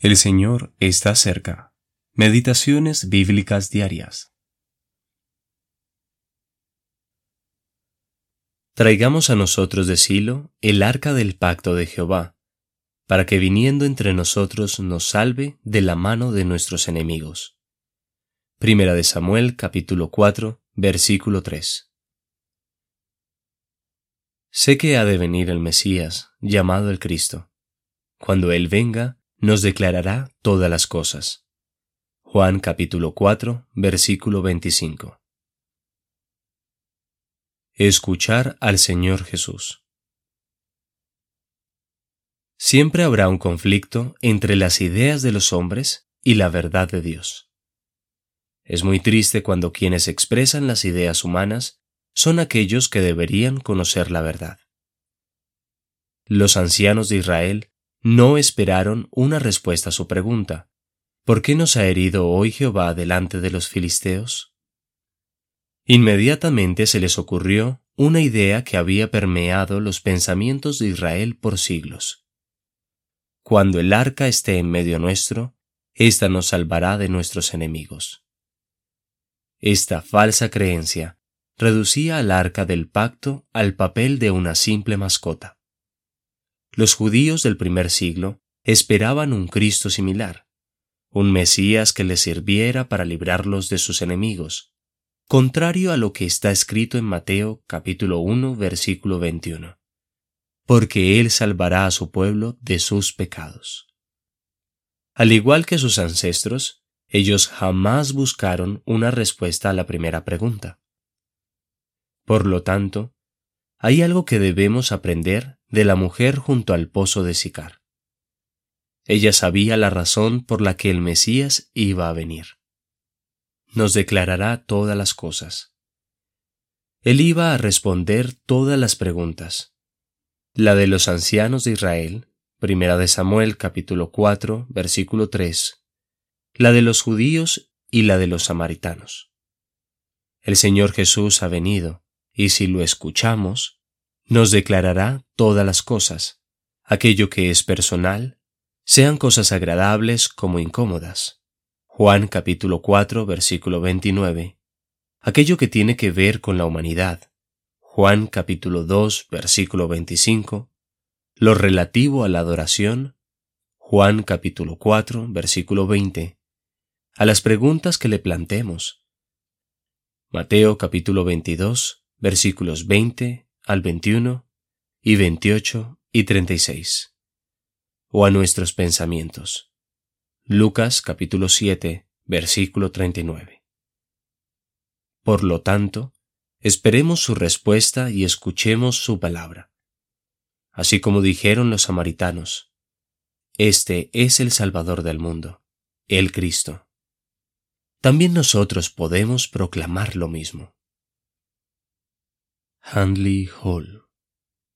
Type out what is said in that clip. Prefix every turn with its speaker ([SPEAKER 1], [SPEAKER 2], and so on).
[SPEAKER 1] El Señor está cerca. Meditaciones bíblicas diarias. Traigamos a nosotros de Silo el arca del pacto de Jehová, para que viniendo entre nosotros nos salve de la mano de nuestros enemigos. Primera de Samuel capítulo 4 versículo 3. Sé que ha de venir el Mesías, llamado el Cristo. Cuando Él venga, nos declarará todas las cosas. Juan capítulo 4, versículo 25. Escuchar al Señor Jesús. Siempre habrá un conflicto entre las ideas de los hombres y la verdad de Dios. Es muy triste cuando quienes expresan las ideas humanas son aquellos que deberían conocer la verdad. Los ancianos de Israel no esperaron una respuesta a su pregunta. ¿Por qué nos ha herido hoy Jehová delante de los filisteos? Inmediatamente se les ocurrió una idea que había permeado los pensamientos de Israel por siglos. Cuando el arca esté en medio nuestro, ésta nos salvará de nuestros enemigos. Esta falsa creencia reducía al arca del pacto al papel de una simple mascota. Los judíos del primer siglo esperaban un Cristo similar, un Mesías que les sirviera para librarlos de sus enemigos, contrario a lo que está escrito en Mateo capítulo 1 versículo 21, porque Él salvará a su pueblo de sus pecados. Al igual que sus ancestros, ellos jamás buscaron una respuesta a la primera pregunta. Por lo tanto, hay algo que debemos aprender de la mujer junto al pozo de Sicar. Ella sabía la razón por la que el Mesías iba a venir. Nos declarará todas las cosas. Él iba a responder todas las preguntas. La de los ancianos de Israel, primera de Samuel capítulo 4, versículo 3, la de los judíos y la de los samaritanos. El Señor Jesús ha venido, y si lo escuchamos, nos declarará todas las cosas, aquello que es personal, sean cosas agradables como incómodas. Juan capítulo 4 versículo 29. Aquello que tiene que ver con la humanidad. Juan capítulo 2 versículo 25. Lo relativo a la adoración. Juan capítulo 4 versículo 20. A las preguntas que le plantemos. Mateo capítulo 22 versículos 20 al 21 y 28 y 36. O a nuestros pensamientos. Lucas capítulo 7, versículo 39. Por lo tanto, esperemos su respuesta y escuchemos su palabra. Así como dijeron los samaritanos, Este es el Salvador del mundo, el Cristo. También nosotros podemos proclamar lo mismo. Handley Hall.